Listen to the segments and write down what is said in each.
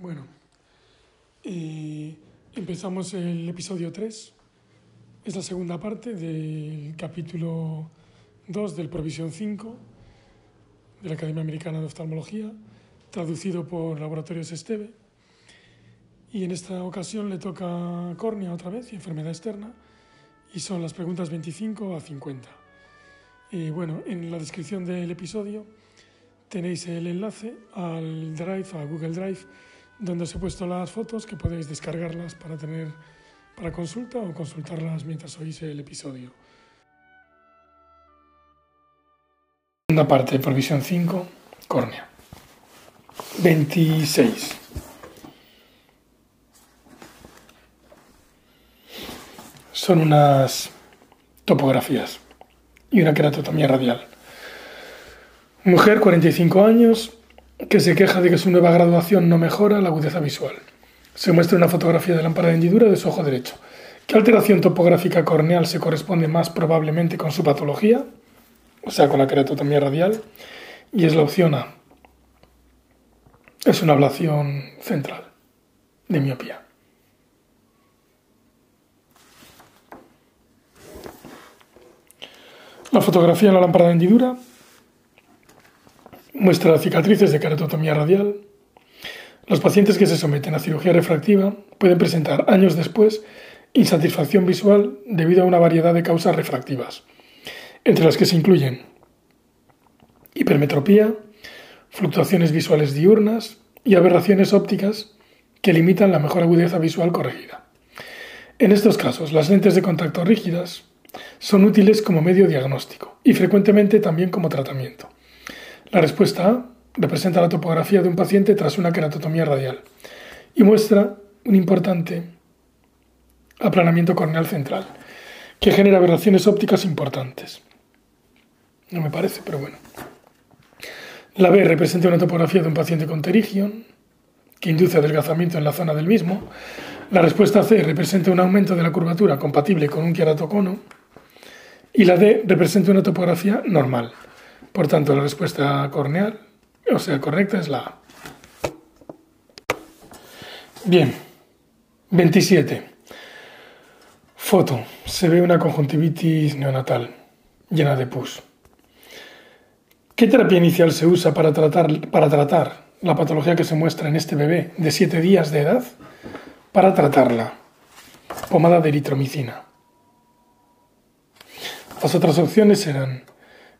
Bueno, eh, empezamos el episodio 3. Es la segunda parte del capítulo 2 del Provisión 5 de la Academia Americana de Oftalmología, traducido por Laboratorios Esteve. Y en esta ocasión le toca córnea otra vez y enfermedad externa, y son las preguntas 25 a 50. Y bueno, en la descripción del episodio tenéis el enlace al Drive, a Google Drive, donde os he puesto las fotos que podéis descargarlas para tener para consulta o consultarlas mientras oís el episodio. Segunda parte, provisión 5, córnea. 26. Son unas topografías y una queratotomía radial. Mujer, 45 años, que se queja de que su nueva graduación no mejora la agudeza visual. Se muestra una fotografía de lámpara de hendidura de su ojo derecho. ¿Qué alteración topográfica corneal se corresponde más probablemente con su patología? O sea, con la queratotomía radial. Y es la opción A. Es una ablación central de miopía. La fotografía de la lámpara de hendidura muestra cicatrices de keratotomía radial. Los pacientes que se someten a cirugía refractiva pueden presentar años después insatisfacción visual debido a una variedad de causas refractivas, entre las que se incluyen hipermetropía, fluctuaciones visuales diurnas y aberraciones ópticas que limitan la mejor agudeza visual corregida. En estos casos, las lentes de contacto rígidas son útiles como medio diagnóstico y frecuentemente también como tratamiento. La respuesta A representa la topografía de un paciente tras una queratotomía radial y muestra un importante aplanamiento corneal central que genera aberraciones ópticas importantes. No me parece, pero bueno. La B representa una topografía de un paciente con terigion que induce adelgazamiento en la zona del mismo. La respuesta C representa un aumento de la curvatura compatible con un queratocono. Y la D representa una topografía normal, por tanto, la respuesta corneal, o sea, correcta es la A. Bien, 27. Foto. Se ve una conjuntivitis neonatal llena de pus. ¿Qué terapia inicial se usa para tratar, para tratar la patología que se muestra en este bebé de 7 días de edad? Para tratarla, pomada de eritromicina. Las otras opciones eran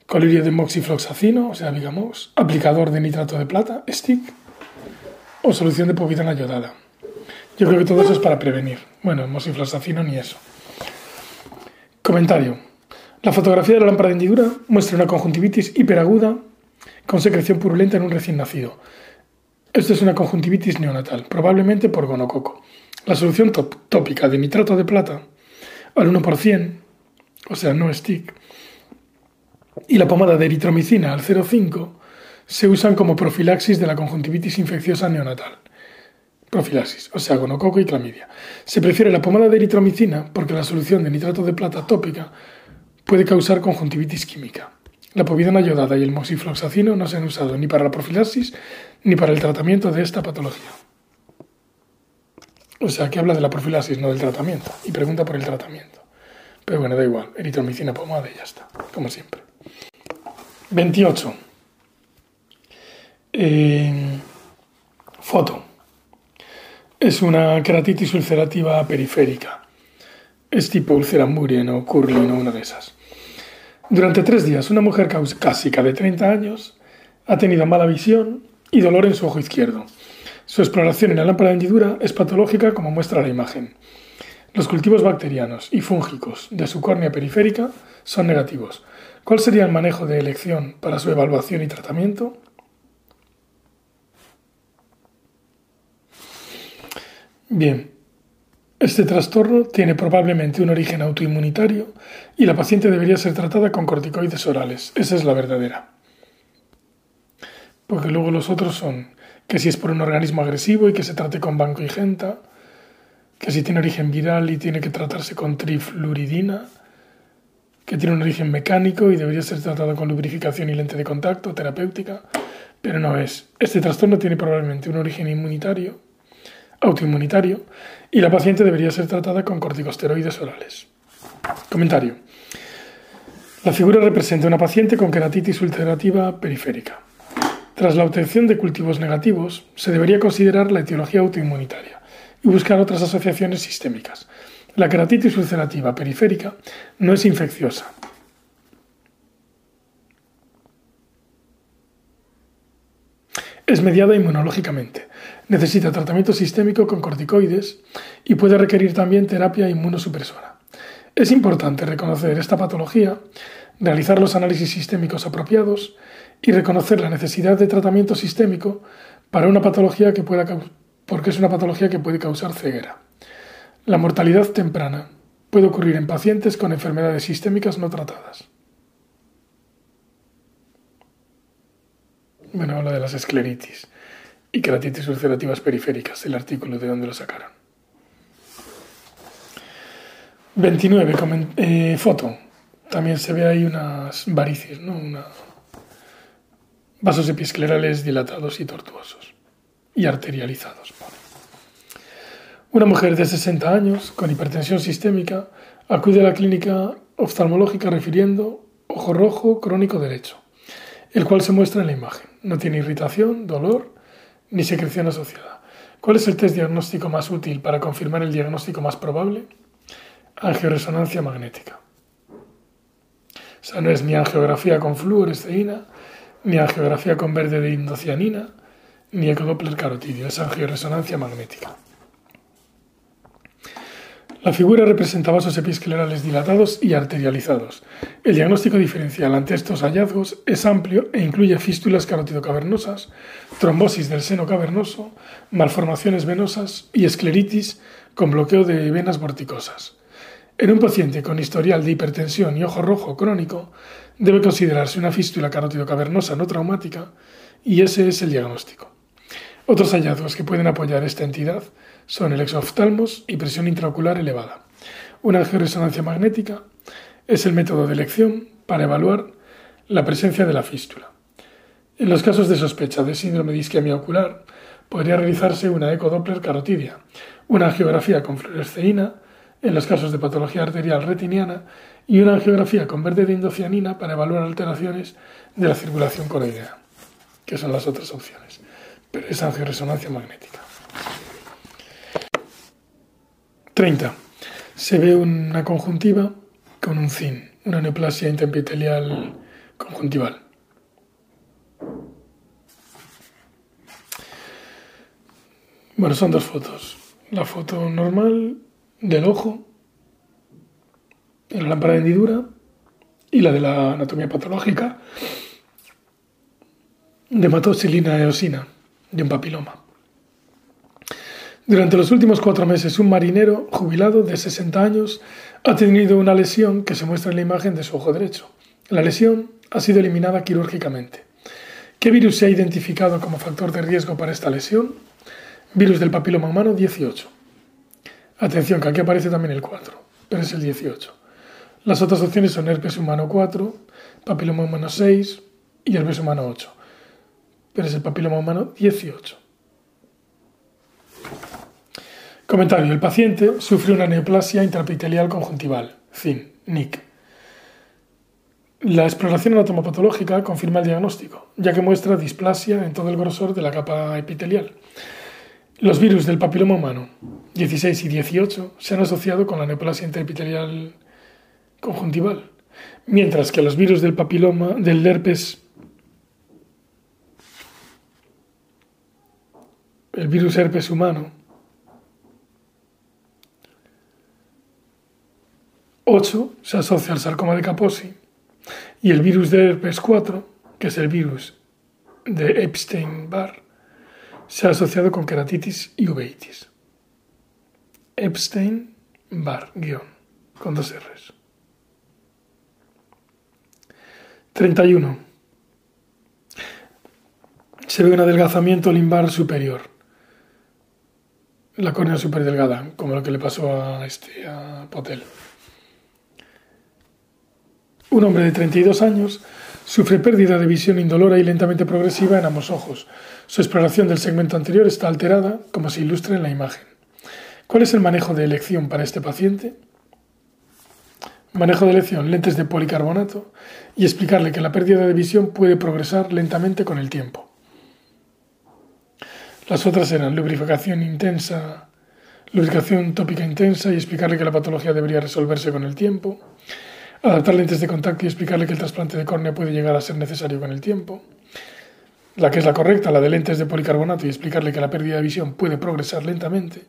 colirio de moxifloxacino, o sea, digamos, aplicador de nitrato de plata, stick, o solución de povidona ayudada. Yo creo que todo eso es para prevenir. Bueno, moxifloxacino ni eso. Comentario. La fotografía de la lámpara de hendidura muestra una conjuntivitis hiperaguda con secreción purulenta en un recién nacido. Esto es una conjuntivitis neonatal, probablemente por gonococo. La solución tópica de nitrato de plata al 1%, o sea, no stick, y la pomada de eritromicina al 0,5 se usan como profilaxis de la conjuntivitis infecciosa neonatal. Profilaxis, o sea, gonococo y clamidia. Se prefiere la pomada de eritromicina porque la solución de nitrato de plata tópica puede causar conjuntivitis química. La povidona ayudada y el moxifloxacino no se han usado ni para la profilaxis ni para el tratamiento de esta patología. O sea, que habla de la profilaxis, no del tratamiento, y pregunta por el tratamiento. Pero bueno, da igual, eritromicina pomada y ya está, como siempre. 28. Eh, foto. Es una queratitis ulcerativa periférica. Es tipo úlcera Murien o Curlin o una de esas. Durante tres días, una mujer caucásica de 30 años ha tenido mala visión y dolor en su ojo izquierdo. Su exploración en la lámpara de hendidura es patológica como muestra la imagen. Los cultivos bacterianos y fúngicos de su córnea periférica son negativos, ¿Cuál sería el manejo de elección para su evaluación y tratamiento? Bien, este trastorno tiene probablemente un origen autoinmunitario y la paciente debería ser tratada con corticoides orales. Esa es la verdadera. Porque luego los otros son que si es por un organismo agresivo y que se trate con genta, que si tiene origen viral y tiene que tratarse con trifluridina, que tiene un origen mecánico y debería ser tratado con lubrificación y lente de contacto terapéutica, pero no es. Este trastorno tiene probablemente un origen inmunitario autoinmunitario y la paciente debería ser tratada con corticosteroides orales. Comentario. La figura representa una paciente con queratitis ulcerativa periférica. Tras la obtención de cultivos negativos, se debería considerar la etiología autoinmunitaria y buscar otras asociaciones sistémicas. La queratitis ulcerativa periférica no es infecciosa. Es mediada inmunológicamente. Necesita tratamiento sistémico con corticoides y puede requerir también terapia inmunosupresora. Es importante reconocer esta patología, realizar los análisis sistémicos apropiados y reconocer la necesidad de tratamiento sistémico para una patología que pueda porque es una patología que puede causar ceguera. La mortalidad temprana puede ocurrir en pacientes con enfermedades sistémicas no tratadas. Bueno, habla de las escleritis y queratitis ulcerativas periféricas, el artículo de donde lo sacaron. 29, eh, foto. También se ve ahí unas varices, ¿no? vasos episclerales dilatados y tortuosos y arterializados. Una mujer de 60 años con hipertensión sistémica acude a la clínica oftalmológica refiriendo ojo rojo crónico derecho, el cual se muestra en la imagen. No tiene irritación, dolor ni secreción asociada. ¿Cuál es el test diagnóstico más útil para confirmar el diagnóstico más probable? angioresonancia magnética. O sea, no es ni angiografía con fluoresceína, ni angiografía con verde de indocianina, ni ecodoppler carotidio, es angioresonancia magnética. La figura representa vasos episclerales dilatados y arterializados. El diagnóstico diferencial ante estos hallazgos es amplio e incluye fístulas carotidocavernosas, trombosis del seno cavernoso, malformaciones venosas y escleritis con bloqueo de venas vorticosas. En un paciente con historial de hipertensión y ojo rojo crónico, debe considerarse una fístula carótido cavernosa no traumática y ese es el diagnóstico. Otros hallazgos que pueden apoyar esta entidad son el exoftalmos y presión intraocular elevada. Una angioresonancia magnética es el método de elección para evaluar la presencia de la fístula. En los casos de sospecha de síndrome de isquemia ocular, podría realizarse una ecodoppler carotidia, una angiografía con fluoresceína en los casos de patología arterial retiniana y una angiografía con verde de indocianina para evaluar alteraciones de la circulación coroidea, que son las otras opciones. Pero es angioresonancia magnética. 30. Se ve una conjuntiva con un CIN, una neoplasia interepitelial conjuntival. Bueno, son dos fotos. La foto normal del ojo, en la lámpara de hendidura y la de la anatomía patológica de hematoxilina eosina, de un papiloma. Durante los últimos cuatro meses, un marinero jubilado de 60 años ha tenido una lesión que se muestra en la imagen de su ojo derecho. La lesión ha sido eliminada quirúrgicamente. ¿Qué virus se ha identificado como factor de riesgo para esta lesión? Virus del papiloma humano 18. Atención, que aquí aparece también el 4, pero es el 18. Las otras opciones son herpes humano 4, papiloma humano 6 y herpes humano 8, pero es el papiloma humano 18. Comentario. El paciente sufre una neoplasia intraepitelial conjuntival, CIN, NIC. La exploración anatomopatológica confirma el diagnóstico, ya que muestra displasia en todo el grosor de la capa epitelial. Los virus del papiloma humano 16 y 18 se han asociado con la neoplasia interepitelial conjuntival, mientras que los virus del papiloma del herpes el virus herpes humano 8 se asocia al sarcoma de Kaposi y el virus de herpes 4, que es el virus de Epstein-Barr, se ha asociado con queratitis y uveitis. Epstein Barr, guion, con dos R's. 31. Se ve un adelgazamiento limbar superior. La córnea súper delgada, como lo que le pasó a este a Potel. Un hombre de 32 años Sufre pérdida de visión indolora y lentamente progresiva en ambos ojos. Su exploración del segmento anterior está alterada, como se ilustra en la imagen. ¿Cuál es el manejo de elección para este paciente? Manejo de elección, lentes de policarbonato y explicarle que la pérdida de visión puede progresar lentamente con el tiempo. Las otras eran lubricación intensa, lubricación tópica intensa y explicarle que la patología debería resolverse con el tiempo. Adaptar lentes de contacto y explicarle que el trasplante de córnea puede llegar a ser necesario con el tiempo. La que es la correcta, la de lentes de policarbonato y explicarle que la pérdida de visión puede progresar lentamente.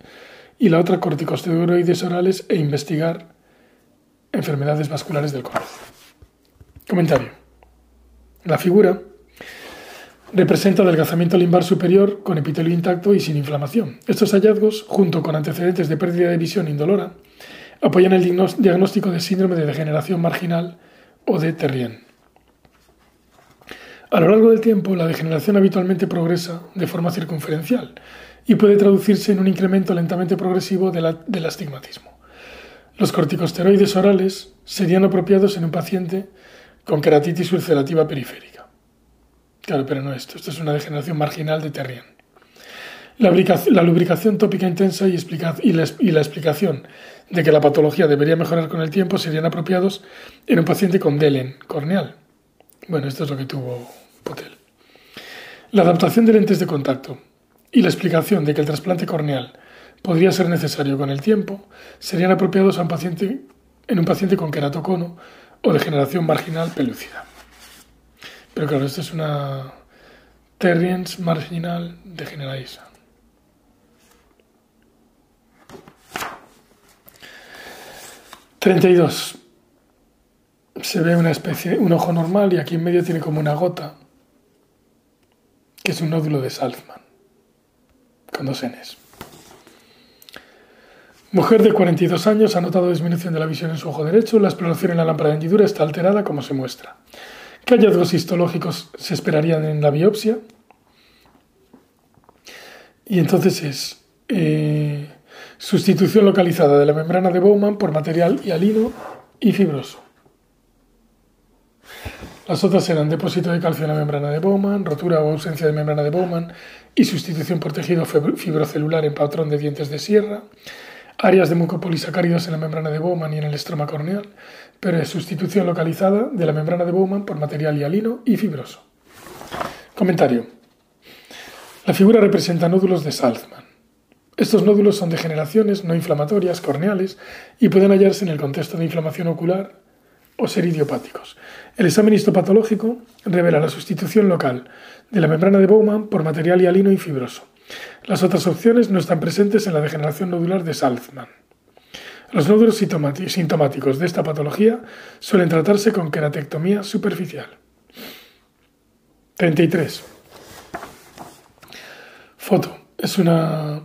Y la otra corticosteroides orales e investigar enfermedades vasculares del corazón. Comentario. La figura representa adelgazamiento limbar superior con epitelio intacto y sin inflamación. Estos hallazgos, junto con antecedentes de pérdida de visión indolora, apoyan el diagnóstico de síndrome de degeneración marginal o de Terrien. A lo largo del tiempo, la degeneración habitualmente progresa de forma circunferencial y puede traducirse en un incremento lentamente progresivo del astigmatismo. Los corticosteroides orales serían apropiados en un paciente con queratitis ulcerativa periférica. Claro, pero no esto. Esto es una degeneración marginal de Terrien. La, lubricación tópica intensa y, la, explicación de que la patología debería mejorar con el tiempo serían apropiados en un paciente con Delen corneal. Bueno, esto es lo que tuvo Potel. La adaptación de lentes de contacto y la explicación de que el trasplante corneal podría ser necesario con el tiempo serían apropiados en un paciente con queratocono o degeneración marginal pelúcida. Pero claro, esto es una Terriens marginal degeneradiza. ...32... Se ve una especie, un ojo normal y aquí en medio tiene como una gota, que es un nódulo de Salzman, con dos Ns. Mujer de 42 años ha notado disminución de la visión en su ojo derecho. La exploración en la lámpara de hendidura está alterada como se muestra. ¿Qué hallazgos histológicos se esperarían en la biopsia? Y entonces es eh, sustitución localizada de la membrana de Bowman por material hialino y fibroso. Las otras eran depósito de calcio en la membrana de Bowman, rotura o ausencia de membrana de Bowman y sustitución por tejido fibrocelular en patrón de dientes de sierra, áreas de mucopolisacáridos en la membrana de Bowman y en el estroma corneal, pero es sustitución localizada de la membrana de Bowman por material hialino y fibroso. Comentario. La figura representa nódulos de Salzman. Estos nódulos son degeneraciones no inflamatorias corneales y pueden hallarse en el contexto de inflamación ocular o ser idiopáticos. El examen histopatológico revela la sustitución local de la membrana de Bowman por material hialino y fibroso. Las otras opciones no están presentes en la degeneración nodular de Salzman. Los nódulos sintomáticos de esta patología suelen tratarse con queratectomía superficial. 33. Foto. Es una,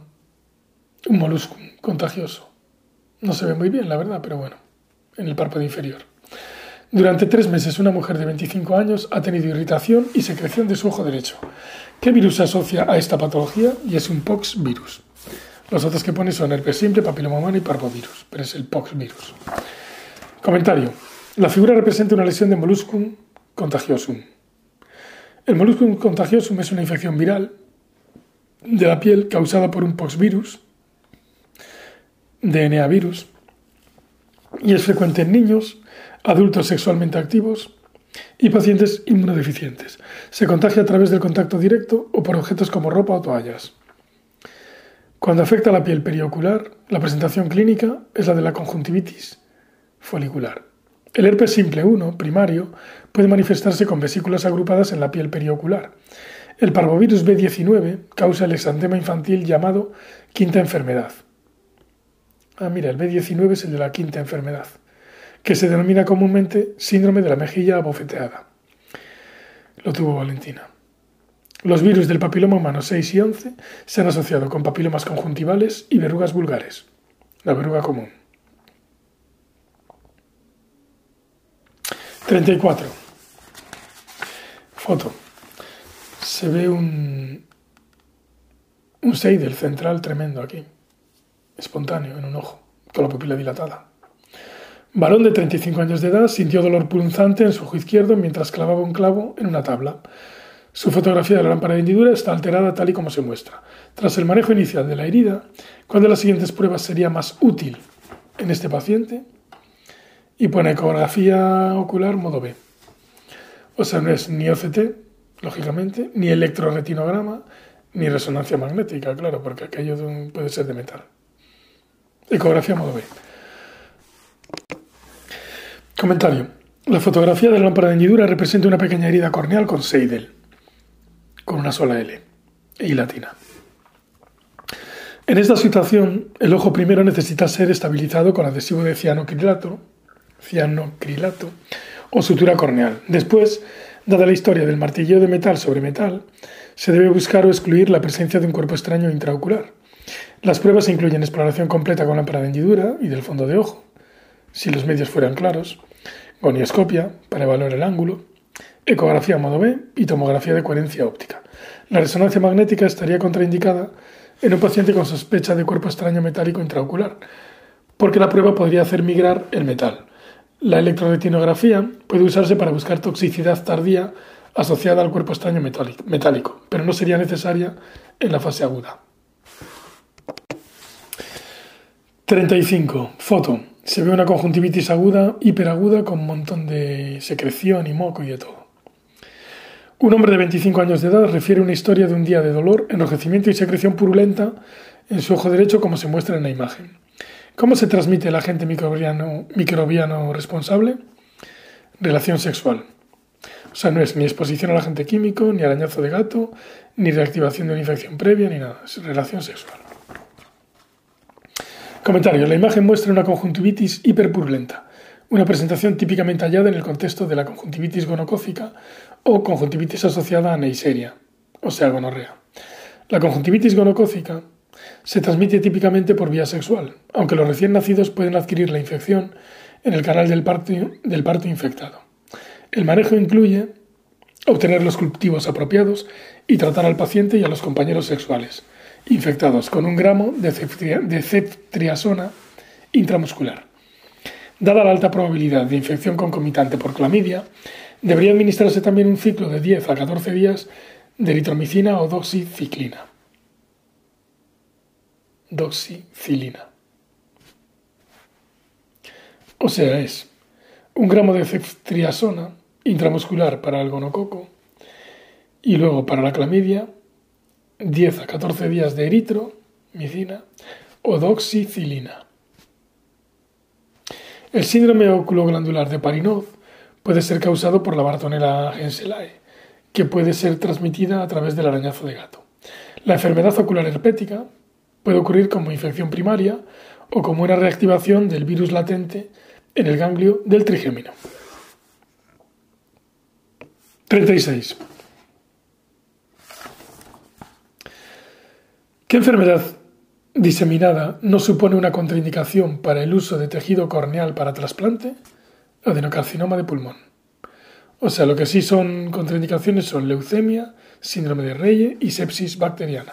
un molusco contagioso. No se ve muy bien, la verdad, pero bueno, en el párpado inferior. Durante tres meses, una mujer de 25 años ha tenido irritación y secreción de su ojo derecho. ¿Qué virus se asocia a esta patología? Y es un pox virus. Los otros que pone son herpes simple, papiloma y parvovirus, pero es el pox virus. Comentario. La figura representa una lesión de molluscum contagiosum. El molluscum contagiosum es una infección viral de la piel causada por un poxvirus, DNA virus, y es frecuente en niños, adultos sexualmente activos y pacientes inmunodeficientes. Se contagia a través del contacto directo o por objetos como ropa o toallas. Cuando afecta a la piel periocular, la presentación clínica es la de la conjuntivitis folicular. El herpes simple 1, primario, puede manifestarse con vesículas agrupadas en la piel periocular. El parvovirus B19 causa el exantema infantil llamado quinta enfermedad. Ah, mira, el B19 es el de la quinta enfermedad, que se denomina comúnmente síndrome de la mejilla abofeteada. Lo tuvo Valentina. Los virus del papiloma humano 6 y 11 se han asociado con papilomas conjuntivales y verrugas vulgares, la verruga común. 34. Foto. Se ve un, un seidel central tremendo aquí, espontáneo en un ojo, con la pupila dilatada. Varón de 35 años de edad sintió dolor punzante en su ojo izquierdo mientras clavaba un clavo en una tabla. Su fotografía de la lámpara de hendidura está alterada tal y como se muestra. Tras el manejo inicial de la herida, ¿cuál de las siguientes pruebas sería más útil en este paciente? Y pone ecografía ocular modo B. O sea, no es ni OCT, lógicamente, ni electroretinograma, ni resonancia magnética, claro, porque aquello puede ser de metal. Ecografía modo B. Comentario. La fotografía de la lámpara de hendidura representa una pequeña herida corneal con Seidel, con una sola L y latina. En esta situación, el ojo primero necesita ser estabilizado con adhesivo de cianocrilato, cianocrilato o sutura corneal. Después, dada la historia del martillo de metal sobre metal, se debe buscar o excluir la presencia de un cuerpo extraño intraocular. Las pruebas incluyen exploración completa con lámpara de hendidura y del fondo de ojo, si los medios fueran claros, gonioscopia para evaluar el ángulo, ecografía modo B y tomografía de coherencia óptica. La resonancia magnética estaría contraindicada en un paciente con sospecha de cuerpo extraño metálico intraocular, porque la prueba podría hacer migrar el metal. La electroretinografía puede usarse para buscar toxicidad tardía asociada al cuerpo extraño metálico, pero no sería necesaria en la fase aguda. 35. Foto. Se ve una conjuntivitis aguda, hiperaguda, con un montón de secreción y moco y de todo. Un hombre de 25 años de edad refiere una historia de un día de dolor, enrojecimiento y secreción purulenta en su ojo derecho como se muestra en la imagen. ¿Cómo se transmite el agente microbiano, responsable? Relación sexual. O sea, no es ni exposición al agente químico, ni arañazo de gato, ni reactivación de una infección previa, ni nada. Es relación sexual. Comentario. La imagen muestra una conjuntivitis hiperpurulenta, una presentación típicamente hallada en el contexto de la conjuntivitis gonocócica o conjuntivitis asociada a Neisseria, o sea, gonorrea. La conjuntivitis gonocócica se transmite típicamente por vía sexual, aunque los recién nacidos pueden adquirir la infección en el canal del del parto infectado. El manejo incluye obtener los cultivos apropiados y tratar al paciente y a los compañeros sexuales infectados con un gramo de ceftriasona intramuscular. Dada la alta probabilidad de infección concomitante por clamidia, debería administrarse también un ciclo de 10 a 14 días de eritromicina o doxiciclina. Doxicilina. O sea, es un gramo de ceftriasona intramuscular para el gonococo y luego para la clamidia 10 a 14 días de eritromicina o doxicilina. El síndrome oculoglandular de Parinov puede ser causado por la Bartonella genselae, que puede ser transmitida a través del arañazo de gato. La enfermedad ocular herpética puede ocurrir como infección primaria o como una reactivación del virus latente en el ganglio del trigémino. 36. ¿Qué enfermedad diseminada no supone una contraindicación para el uso de tejido corneal para trasplante? Adenocarcinoma de pulmón. O sea, lo que sí son contraindicaciones son leucemia, síndrome de Reye y sepsis bacteriana.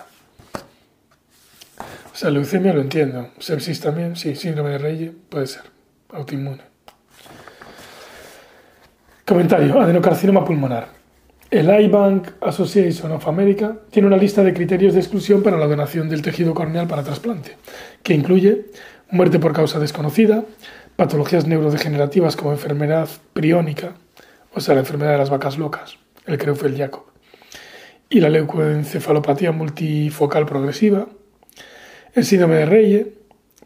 O sea, leucemia lo entiendo, sepsis también, sí, síndrome de Reye puede ser, autoinmune. Comentario, adenocarcinoma pulmonar. El iBank Association of America tiene una lista de criterios de exclusión para la donación del tejido corneal para trasplante, que incluye muerte por causa desconocida, patologías neurodegenerativas como enfermedad priónica, o sea, la enfermedad de las vacas locas, el Creutzfeldt-Jakob, y la leucoencefalopatía multifocal progresiva, el síndrome de Reye,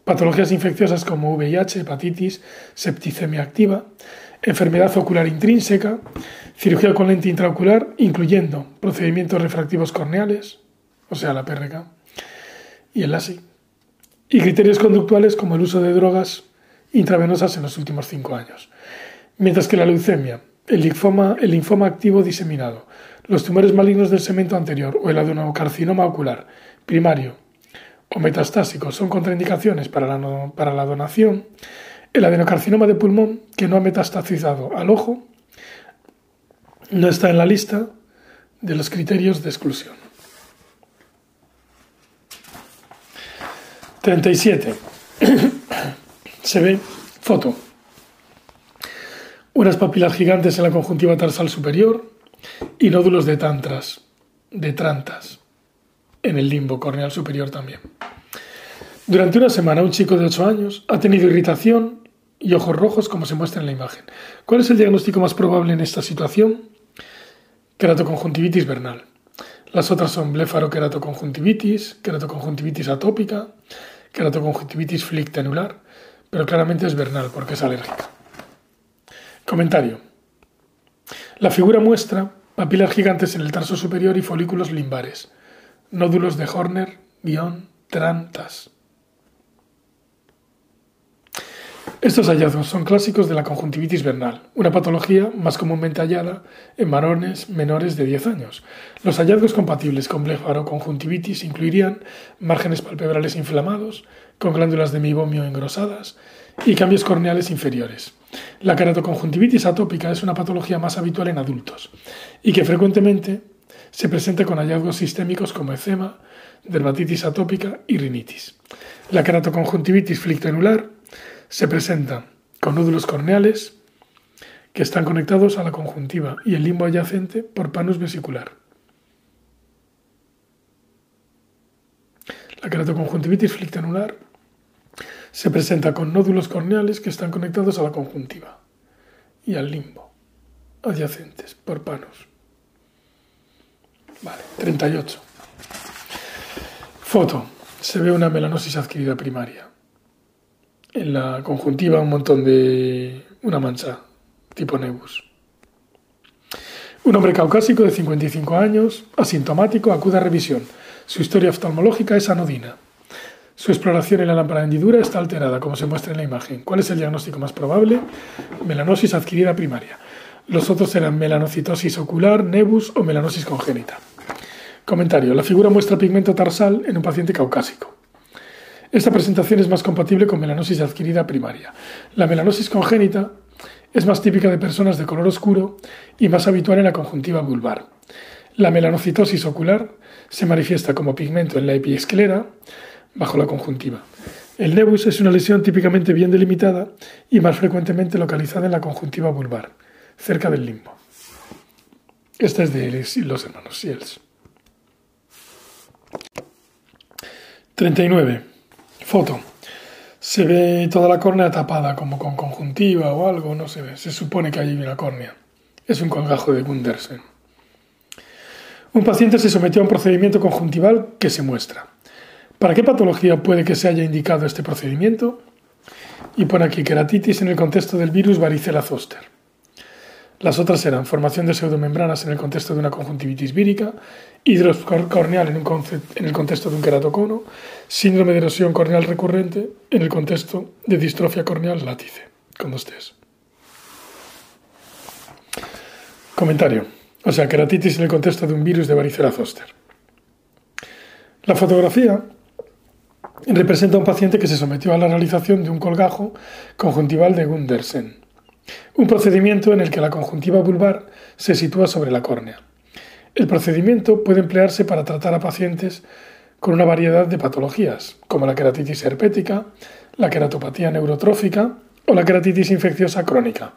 patologías infecciosas como VIH, hepatitis, septicemia activa, enfermedad ocular intrínseca, cirugía con lente intraocular, incluyendo procedimientos refractivos corneales, o sea, la PRK, y el LASIK, y criterios conductuales como el uso de drogas intravenosas en los últimos cinco años. Mientras que la leucemia, el linfoma, el linfoma activo diseminado, los tumores malignos del segmento anterior o el adenocarcinoma ocular primario o metastásico son contraindicaciones para la, para la donación, el adenocarcinoma de pulmón, que no ha metastasizado al ojo, no está en la lista de los criterios de exclusión. 37. Se ve foto. unas papilas gigantes en la conjuntiva tarsal superior y nódulos de tantras, de trantas, en el limbo corneal superior también. Durante una semana, un chico de 8 años ha tenido irritación y ojos rojos como se muestra en la imagen. ¿Cuál es el diagnóstico más probable en esta situación? Queratoconjuntivitis vernal. Las otras son blefaroqueratoconjuntivitis, queratoconjuntivitis atópica, queratoconjuntivitis flictenular, pero claramente es vernal porque es alérgica. Comentario. La figura muestra papilas gigantes en el tarso superior y folículos limbares, nódulos de Horner, guion, trantas. Estos hallazgos son clásicos de la conjuntivitis vernal, una patología más comúnmente hallada en varones menores de 10 años. Los hallazgos compatibles con blefaroconjuntivitis incluirían márgenes palpebrales inflamados, con glándulas de mibomio engrosadas y cambios corneales inferiores. La keratoconjuntivitis atópica es una patología más habitual en adultos y que frecuentemente se presenta con hallazgos sistémicos como eczema, dermatitis atópica y rinitis. La keratoconjuntivitis flictenular se presenta con nódulos corneales que están conectados a la conjuntiva y el limbo adyacente por panus vesicular. La keratoconjuntivitis flictenular se presenta con nódulos corneales que están conectados a la conjuntiva y al limbo adyacentes por panus. Vale, 38. Foto. Se ve una melanosis adquirida primaria en la conjuntiva un montón de... una mancha tipo nebus. Un hombre caucásico de 55 años, asintomático, acude a revisión. Su historia oftalmológica es anodina. Su exploración en la lámpara de hendidura está alterada, como se muestra en la imagen. ¿Cuál es el diagnóstico más probable? Melanosis adquirida primaria. Los otros serán melanocitosis ocular, nebus o melanosis congénita. Comentario. La figura muestra pigmento tarsal en un paciente caucásico. Esta presentación es más compatible con melanosis adquirida primaria. La melanosis congénita es más típica de personas de color oscuro y más habitual en la conjuntiva vulvar. La melanocitosis ocular se manifiesta como pigmento en la epiesclera bajo la conjuntiva. El nebus es una lesión típicamente bien delimitada y más frecuentemente localizada en la conjuntiva vulvar, cerca del limbo. Esta es de los hermanos Siels. 39. Foto. Se ve toda la córnea tapada como con conjuntiva o algo, no se ve. Se supone que hay una córnea. Es un colgajo de Gundersen. Un paciente se sometió a un procedimiento conjuntival que se muestra. ¿Para qué patología puede que se haya indicado este procedimiento? Y pone aquí queratitis en el contexto del virus varicela zoster. Las otras eran formación de pseudomembranas en el contexto de una conjuntivitis vírica, hidros corneal en, el contexto de un queratocono, síndrome de erosión corneal recurrente en el contexto de distrofia corneal látice, con dos T's. Comentario. O sea, queratitis en el contexto de un virus de varicela zoster. La fotografía representa a un paciente que se sometió a la realización de un colgajo conjuntival de Gundersen un procedimiento en el que la conjuntiva vulvar se sitúa sobre la córnea. El procedimiento puede emplearse para tratar a pacientes con una variedad de patologías, como la queratitis herpética, la queratopatía neurotrófica o la queratitis infecciosa crónica.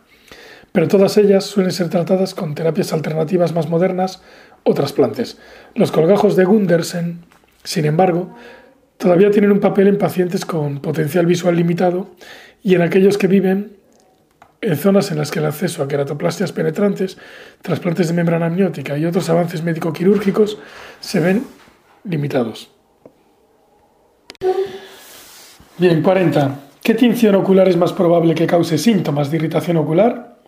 Pero todas ellas suelen ser tratadas con terapias alternativas más modernas o trasplantes. Los colgajos de Gundersen, sin embargo, todavía tienen un papel en pacientes con potencial visual limitado y en aquellos que viven en zonas en las que el acceso a queratoplastias penetrantes, trasplantes de membrana amniótica y otros avances médico-quirúrgicos se ven limitados. Bien, 40. ¿Qué tinción ocular es más probable que cause síntomas de irritación ocular?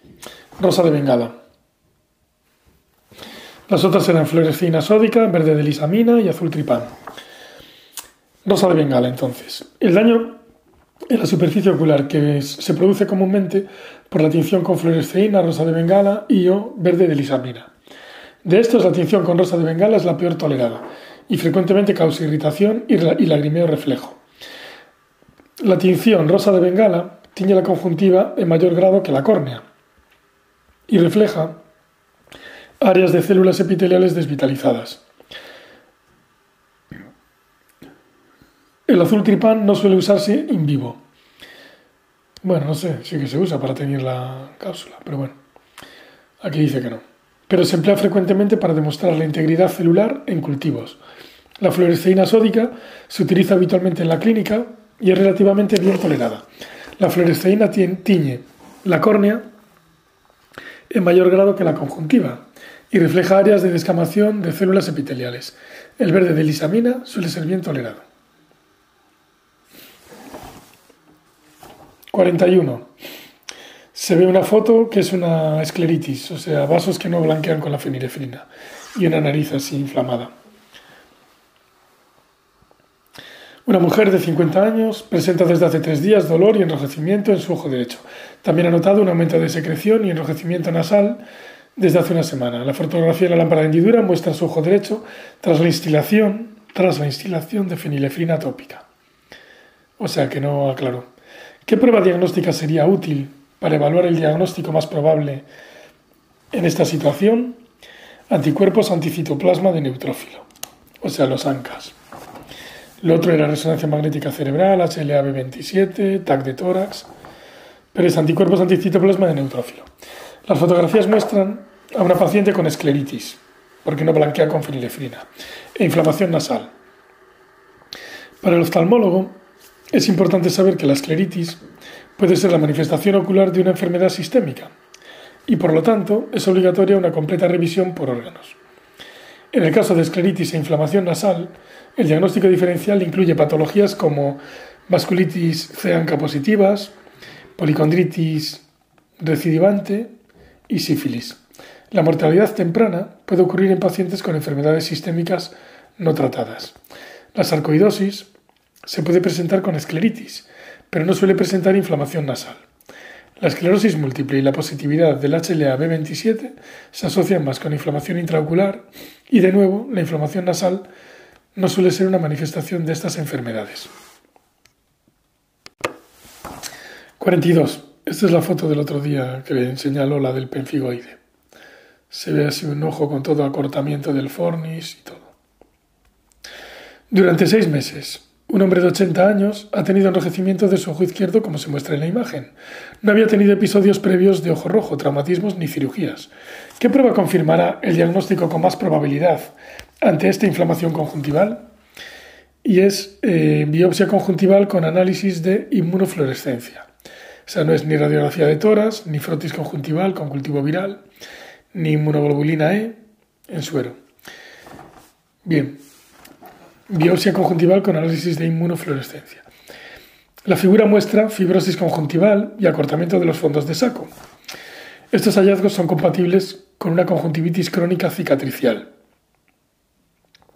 Rosa de bengala. Las otras eran fluoresceína sódica, verde de lisamina y azul tripán. Rosa de bengala, entonces. El daño en la superficie ocular que se produce comúnmente por la tinción con fluoresceína, rosa de bengala y o verde de lisamina. De estos, la tinción con rosa de bengala es la peor tolerada y frecuentemente causa irritación y lagrimeo reflejo. La tinción rosa de bengala tiñe la conjuntiva en mayor grado que la córnea y refleja áreas de células epiteliales desvitalizadas. El azul tripán no suele usarse en vivo. Bueno, no sé, sí que se usa para tener la cápsula, pero bueno, aquí dice que no. Pero se emplea frecuentemente para demostrar la integridad celular en cultivos. La fluoresceína sódica se utiliza habitualmente en la clínica y es relativamente bien tolerada. La fluoresceína tiñe la córnea en mayor grado que la conjuntiva y refleja áreas de descamación de células epiteliales. El verde de lisamina suele ser bien tolerado. 41. Se ve una foto que es una escleritis, o sea, vasos que no blanquean con la fenilefrina y una nariz así inflamada. Una mujer de 50 años presenta desde hace tres días dolor y enrojecimiento en su ojo derecho. También ha notado un aumento de secreción y enrojecimiento nasal desde hace una semana. La fotografía de la lámpara de hendidura muestra su ojo derecho tras la instilación, tras la instilación de fenilefrina tópica. O sea que no aclaró. ¿Qué prueba diagnóstica sería útil para evaluar el diagnóstico más probable en esta situación? Anticuerpos anticitoplasma de neutrófilo, o sea, los ANCAS. Lo otro era resonancia magnética cerebral, HLA-B27, TAC de tórax, pero es anticuerpos anticitoplasma de neutrófilo. Las fotografías muestran a una paciente con escleritis, porque no blanquea con fenilefrina, e inflamación nasal. Para el oftalmólogo, es importante saber que la escleritis puede ser la manifestación ocular de una enfermedad sistémica y por lo tanto es obligatoria una completa revisión por órganos. En el caso de escleritis e inflamación nasal, el diagnóstico diferencial incluye patologías como vasculitis ceanca positivas, policondritis recidivante y sífilis. La mortalidad temprana puede ocurrir en pacientes con enfermedades sistémicas no tratadas. La sarcoidosis se puede presentar con escleritis, pero no suele presentar inflamación nasal. La esclerosis múltiple y la positividad del HLA-B27 se asocian más con inflamación intraocular y, de nuevo, la inflamación nasal no suele ser una manifestación de estas enfermedades. 42. Esta es la foto del otro día que le señaló la del penfigoide. Se ve así un ojo con todo acortamiento del fornis y todo. Durante seis meses, un hombre de 80 años ha tenido enrojecimiento de su ojo izquierdo como se muestra en la imagen. No había tenido episodios previos de ojo rojo, traumatismos ni cirugías. ¿Qué prueba confirmará el diagnóstico con más probabilidad ante esta inflamación conjuntival? Y es eh, biopsia conjuntival con análisis de inmunofluorescencia. O sea, no es ni radiografía de toras, ni frotis conjuntival con cultivo viral, ni inmunoglobulina E en suero. Bien, biopsia conjuntival con análisis de inmunofluorescencia. La figura muestra fibrosis conjuntival y acortamiento de los fondos de saco. Estos hallazgos son compatibles con una conjuntivitis crónica cicatricial.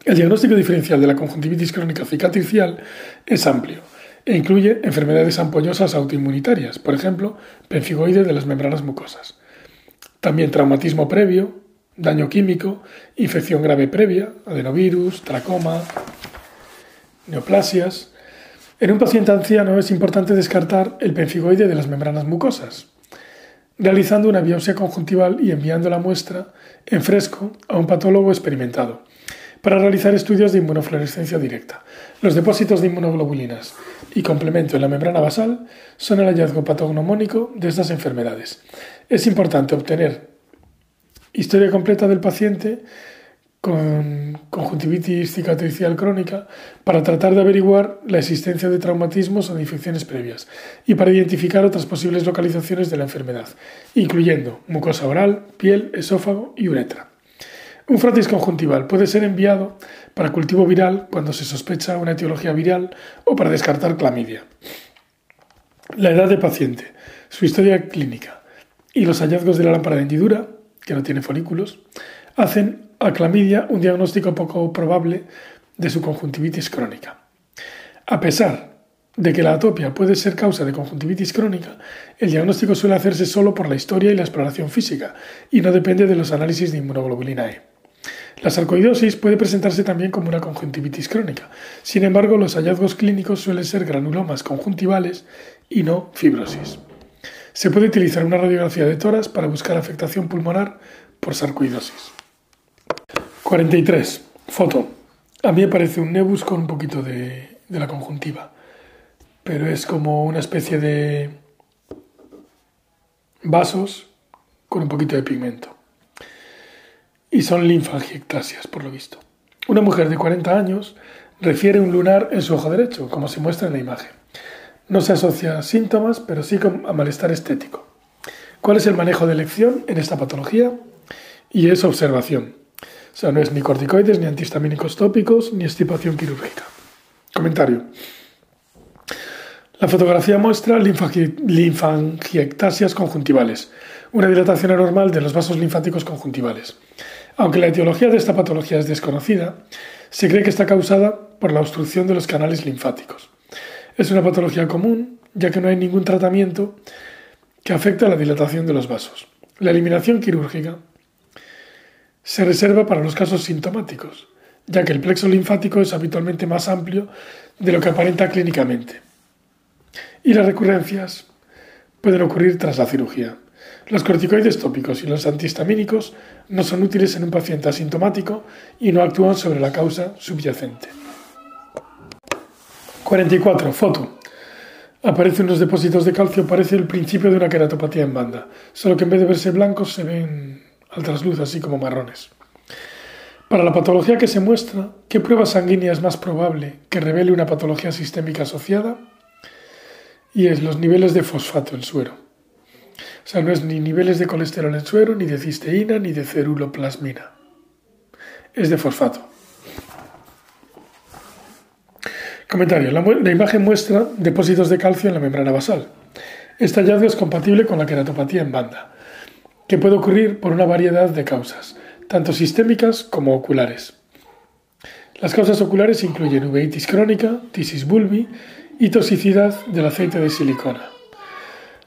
El diagnóstico diferencial de la conjuntivitis crónica cicatricial es amplio e incluye enfermedades ampollosas autoinmunitarias, por ejemplo, penfigoide de las membranas mucosas. También traumatismo previo, daño químico, infección grave previa, adenovirus, tracoma, neoplasias. En un paciente anciano es importante descartar el penfigoide de las membranas mucosas, realizando una biopsia conjuntival y enviando la muestra en fresco a un patólogo experimentado para realizar estudios de inmunofluorescencia directa. Los depósitos de inmunoglobulinas y complemento en la membrana basal son el hallazgo patognomónico de estas enfermedades. Es importante obtener historia completa del paciente con conjuntivitis cicatricial crónica para tratar de averiguar la existencia de traumatismos o de infecciones previas y para identificar otras posibles localizaciones de la enfermedad, incluyendo mucosa oral, piel, esófago y uretra. Un frotis conjuntival puede ser enviado para cultivo viral cuando se sospecha una etiología viral o para descartar clamidia. La edad de paciente, su historia clínica y los hallazgos de la lámpara de hendidura, que no tiene folículos, hacen a clamidia un diagnóstico poco probable de su conjuntivitis crónica. A pesar de que la atopia puede ser causa de conjuntivitis crónica, el diagnóstico suele hacerse solo por la historia y la exploración física y no depende de los análisis de inmunoglobulina E. La sarcoidosis puede presentarse también como una conjuntivitis crónica. Sin embargo, los hallazgos clínicos suelen ser granulomas conjuntivales y no fibrosis. Se puede utilizar una radiografía de toras para buscar afectación pulmonar por sarcoidosis. 43. Foto. A mí me parece un nebus con un poquito de, la conjuntiva, pero es como una especie de vasos con un poquito de pigmento. Y son linfangiectasias, por lo visto. Una mujer de 40 años refiere un lunar en su ojo derecho, como se muestra en la imagen. No se asocia a síntomas, pero sí a malestar estético. ¿Cuál es el manejo de elección en esta patología? Y es observación. O sea, no es ni corticoides, ni antihistamínicos tópicos, ni estipación quirúrgica. Comentario. La fotografía muestra linfangiectasias conjuntivales, una dilatación anormal de los vasos linfáticos conjuntivales. Aunque la etiología de esta patología es desconocida, se cree que está causada por la obstrucción de los canales linfáticos. Es una patología común, ya que no hay ningún tratamiento que afecte a la dilatación de los vasos. La eliminación quirúrgica se reserva para los casos sintomáticos, ya que el plexo linfático es habitualmente más amplio de lo que aparenta clínicamente. Y las recurrencias pueden ocurrir tras la cirugía. Los corticoides tópicos y los antihistamínicos no son útiles en un paciente asintomático y no actúan sobre la causa subyacente. 44. Foto. Aparecen unos depósitos de calcio, parece el principio de una queratopatía en banda, solo que en vez de verse blancos se ven al trasluz así como marrones. Para la patología que se muestra, ¿qué prueba sanguínea es más probable que revele una patología sistémica asociada? Y es los niveles de fosfato en suero. O sea, no es ni niveles de colesterol en suero, ni de cisteína, ni de ceruloplasmina. Es de fosfato. Comentario. La, imagen muestra depósitos de calcio en la membrana basal. Este hallazgo es compatible con la queratopatía en banda, que puede ocurrir por una variedad de causas, tanto sistémicas como oculares. Las causas oculares incluyen uveitis crónica, tisis bulbi y toxicidad del aceite de silicona.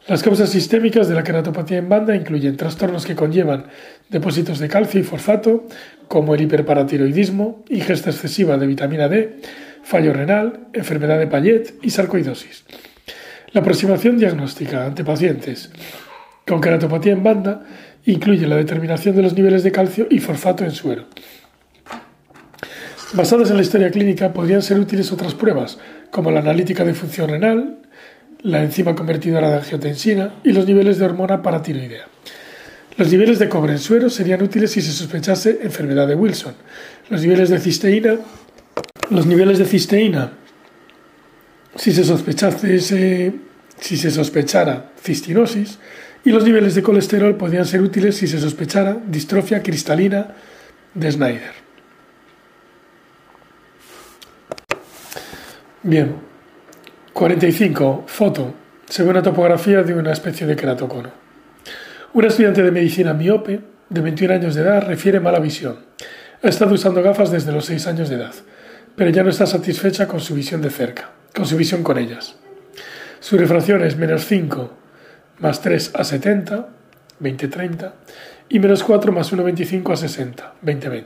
Las causas sistémicas de la queratopatía en banda incluyen trastornos que conllevan depósitos de calcio y fosfato, como el hiperparatiroidismo, ingesta excesiva de vitamina D, fallo renal, enfermedad de Payet y sarcoidosis. La aproximación diagnóstica ante pacientes con queratopatía en banda incluye la determinación de los niveles de calcio y fosfato en suero. Basadas en la historia clínica, podrían ser útiles otras pruebas, como la analítica de función renal, la enzima convertidora de angiotensina y los niveles de hormona paratiroidea. Los niveles de cobre en suero serían útiles si se sospechase enfermedad de Wilson. Los niveles de cisteína, los niveles de cisteína, si se sospechase si se sospechara cistinosis, y los niveles de colesterol podrían ser útiles si se sospechara distrofia cristalina de Snyder. Bien, 45. Foto. Según la topografía de una especie de queratocono. Una estudiante de medicina miope, de 21 años de edad, refiere mala visión. Ha estado usando gafas desde los 6 años de edad, pero ya no está satisfecha con su visión de cerca, con su visión con ellas. Su refracción es menos 5 más 3 a 70, 20-30, y menos 4 más 1,25 a 60, 20-20.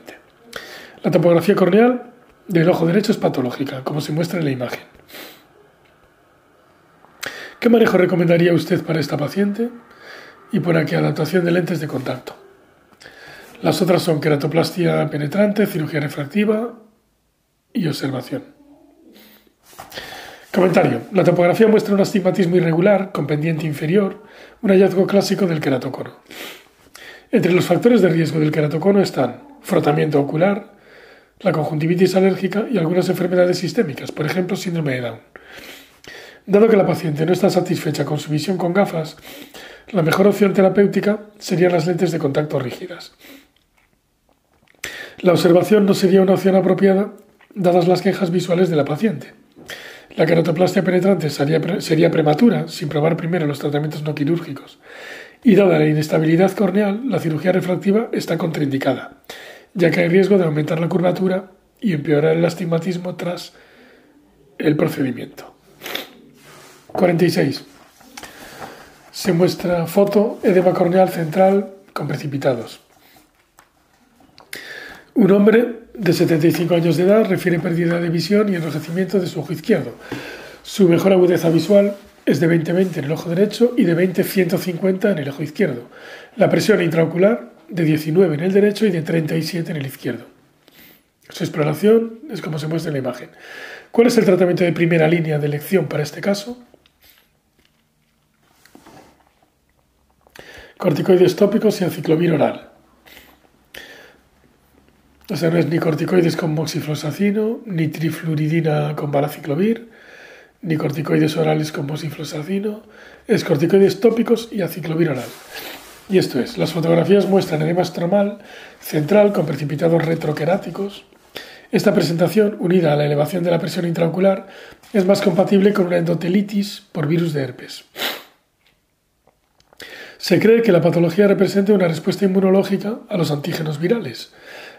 La topografía corneal del ojo derecho es patológica, como se muestra en la imagen. ¿Qué manejo recomendaría usted para esta paciente? Y por aquí adaptación de lentes de contacto. Las otras son queratoplastia penetrante, cirugía refractiva y observación. Comentario. La topografía muestra un astigmatismo irregular con pendiente inferior, un hallazgo clásico del queratocono. Entre los factores de riesgo del queratocono están frotamiento ocular, la conjuntivitis alérgica y algunas enfermedades sistémicas, por ejemplo síndrome de Down. Dado que la paciente no está satisfecha con su visión con gafas, la mejor opción terapéutica serían las lentes de contacto rígidas. La observación no sería una opción apropiada dadas las quejas visuales de la paciente. La queratoplastia penetrante sería, sería prematura sin probar primero los tratamientos no quirúrgicos. Y dada la inestabilidad corneal, la cirugía refractiva está contraindicada, ya que hay riesgo de aumentar la curvatura y empeorar el astigmatismo tras el procedimiento. 46. Se muestra foto edema corneal central con precipitados. Un hombre de 75 años de edad refiere pérdida de visión y enrojecimiento de su ojo izquierdo. Su mejor agudeza visual es de 20-20 en el ojo derecho y de 20-150 en el ojo izquierdo. La presión intraocular de 19 en el derecho y de 37 en el izquierdo. Su exploración es como se muestra en la imagen. ¿Cuál es el tratamiento de primera línea de elección para este caso? corticoides tópicos y aciclovir oral. O sea, no es ni corticoides con moxiflosacino, ni trifluridina con balaciclovir, ni corticoides orales con moxiflosacino, es corticoides tópicos y aciclovir oral. Y esto es, las fotografías muestran edema estromal central con precipitados retroqueráticos. Esta presentación, unida a la elevación de la presión intraocular, es más compatible con una endotelitis por virus de herpes. Se cree que la patología representa una respuesta inmunológica a los antígenos virales.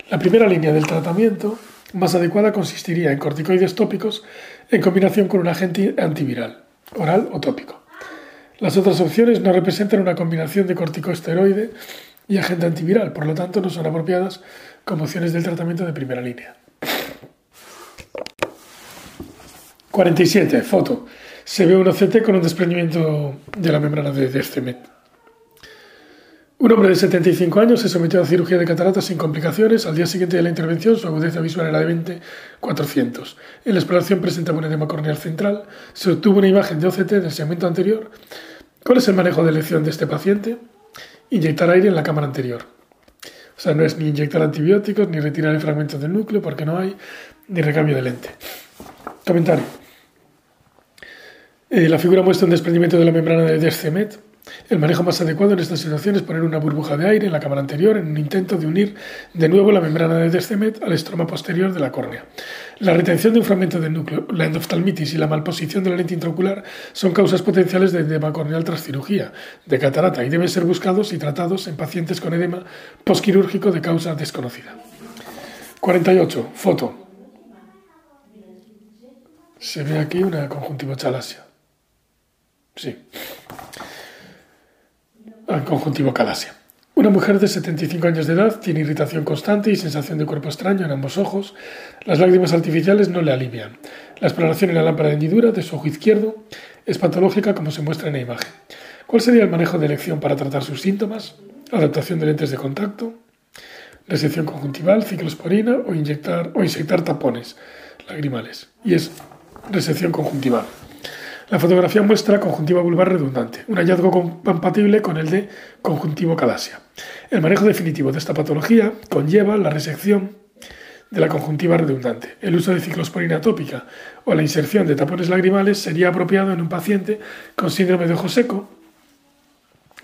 La primera línea del tratamiento más adecuada consistiría en corticoides tópicos en combinación con un agente antiviral, oral o tópico. Las otras opciones no representan una combinación de corticosteroide y agente antiviral, por lo tanto no son apropiadas como opciones del tratamiento de primera línea. 47. Foto. Se ve un OCT con un desprendimiento de la membrana de Descemet. Un hombre de 75 años se sometió a cirugía de cataratas sin complicaciones. Al día siguiente de la intervención, su agudeza visual era de 20-400. En la exploración presentaba un edema corneal central. Se obtuvo una imagen de OCT del segmento anterior. ¿Cuál es el manejo de elección de este paciente? Inyectar aire en la cámara anterior. O sea, no es ni inyectar antibióticos, ni retirar el fragmento del núcleo, porque no hay, ni recambio de lente. Comentario. Eh, la figura muestra un desprendimiento de la membrana de Descemet el manejo más adecuado en esta situación es poner una burbuja de aire en la cámara anterior en un intento de unir de nuevo la membrana de Descemet al estroma posterior de la córnea. La retención de un fragmento del núcleo, la endoftalmitis y la malposición de la lente intraocular son causas potenciales de edema corneal tras cirugía, de catarata, y deben ser buscados y tratados en pacientes con edema posquirúrgico de causa desconocida. 48. Foto. Se ve aquí una conjuntivochalasia. Sí conjuntivo calasia. Una mujer de 75 años de edad tiene irritación constante y sensación de cuerpo extraño en ambos ojos. Las lágrimas artificiales no le alivian. La exploración en la lámpara de hendidura de su ojo izquierdo es patológica como se muestra en la imagen. ¿Cuál sería el manejo de elección para tratar sus síntomas? Adaptación de lentes de contacto, resección conjuntival, ciclosporina o, inyectar, o inyectar tapones lagrimales. Y es resección conjuntival. La fotografía muestra conjuntiva vulvar redundante, un hallazgo compatible con el de conjuntivo calasia. El manejo definitivo de esta patología conlleva la resección de la conjuntiva redundante. El uso de ciclosporina tópica o la inserción de tapones lagrimales sería apropiado en un paciente con síndrome de ojo seco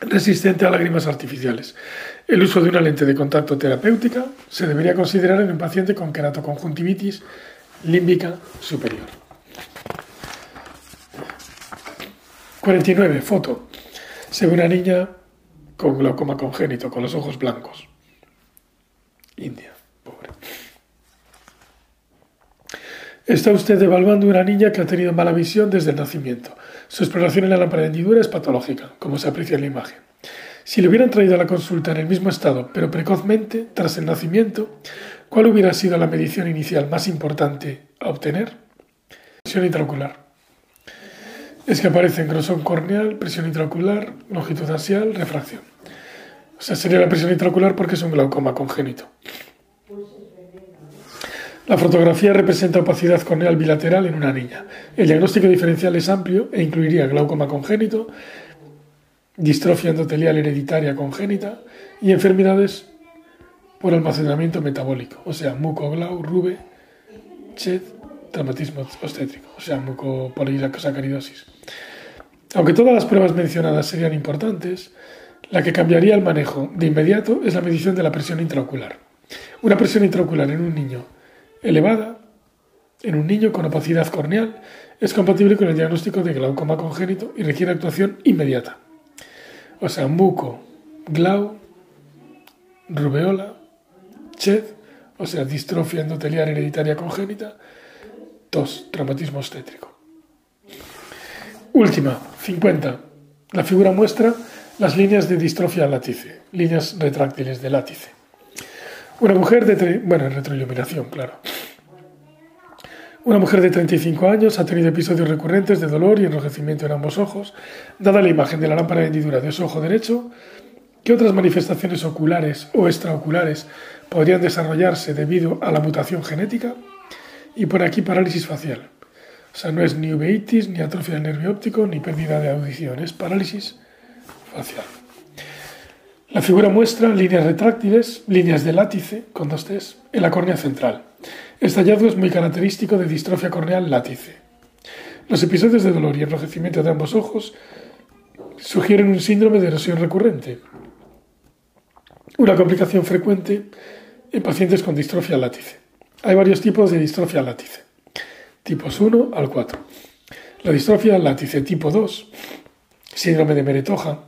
resistente a lágrimas artificiales. El uso de una lente de contacto terapéutica se debería considerar en un paciente con queratoconjuntivitis límbica superior. 49. Foto. Se ve una niña con glaucoma congénito, con los ojos blancos. India, pobre. Está usted evaluando una niña que ha tenido mala visión desde el nacimiento. Su exploración en la lámpara de hendidura es patológica, como se aprecia en la imagen. Si le hubieran traído a la consulta en el mismo estado, pero precozmente, tras el nacimiento, ¿cuál hubiera sido la medición inicial más importante a obtener? Presión intraocular es que aparecen grosor corneal, presión intraocular, longitud axial, refracción. O sea, sería la presión intraocular porque es un glaucoma congénito. La fotografía representa opacidad corneal bilateral en una niña. El diagnóstico diferencial es amplio e incluiría glaucoma congénito, distrofia endotelial hereditaria congénita y enfermedades por almacenamiento metabólico, o sea, mucoglau, rube, chet, traumatismo obstétrico, o sea, mucopolisacaridosis. Aunque todas las pruebas mencionadas serían importantes, la que cambiaría el manejo de inmediato es la medición de la presión intraocular. Una presión intraocular en un niño elevada, en un niño con opacidad corneal, es compatible con el diagnóstico de glaucoma congénito y requiere actuación inmediata. O sea, muco, glau, rubeola, ched, o sea, distrofia endotelial hereditaria congénita, tos, traumatismo obstétrico. Última, 50. La figura muestra las líneas de distrofia látice, líneas retráctiles de látice. Una mujer de... bueno, retroiluminación, claro. Una mujer de 35 años ha tenido episodios recurrentes de dolor y enrojecimiento en ambos ojos. Dada la imagen de la lámpara de hendidura de su ojo derecho, ¿qué otras manifestaciones oculares o extraoculares podrían desarrollarse debido a la mutación genética? Y por aquí parálisis facial. O sea, no es ni uveitis, ni atrofia del nervio óptico, ni pérdida de audición, es parálisis facial. La figura muestra líneas retráctiles, líneas de látice, con dos T's, en la córnea central. Este hallazgo es muy característico de distrofia corneal látice. Los episodios de dolor y enrojecimiento de ambos ojos sugieren un síndrome de erosión recurrente, una complicación frecuente en pacientes con distrofia látice. Hay varios tipos de distrofia látice, tipos 1 al 4. La distrofia látice tipo 2, síndrome de Meretoja,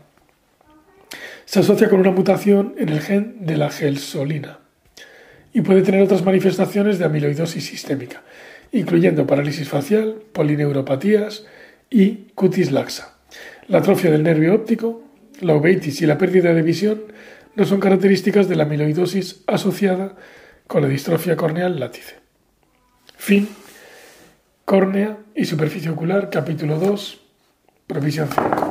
se asocia con una mutación en el gen de la gelsolina y puede tener otras manifestaciones de amiloidosis sistémica, incluyendo parálisis facial, polineuropatías y cutis laxa. La atrofia del nervio óptico, la uveitis y la pérdida de visión no son características de la amiloidosis asociada con la distrofia corneal látice. Fin. Córnea y superficie ocular, capítulo 2, provisión 5.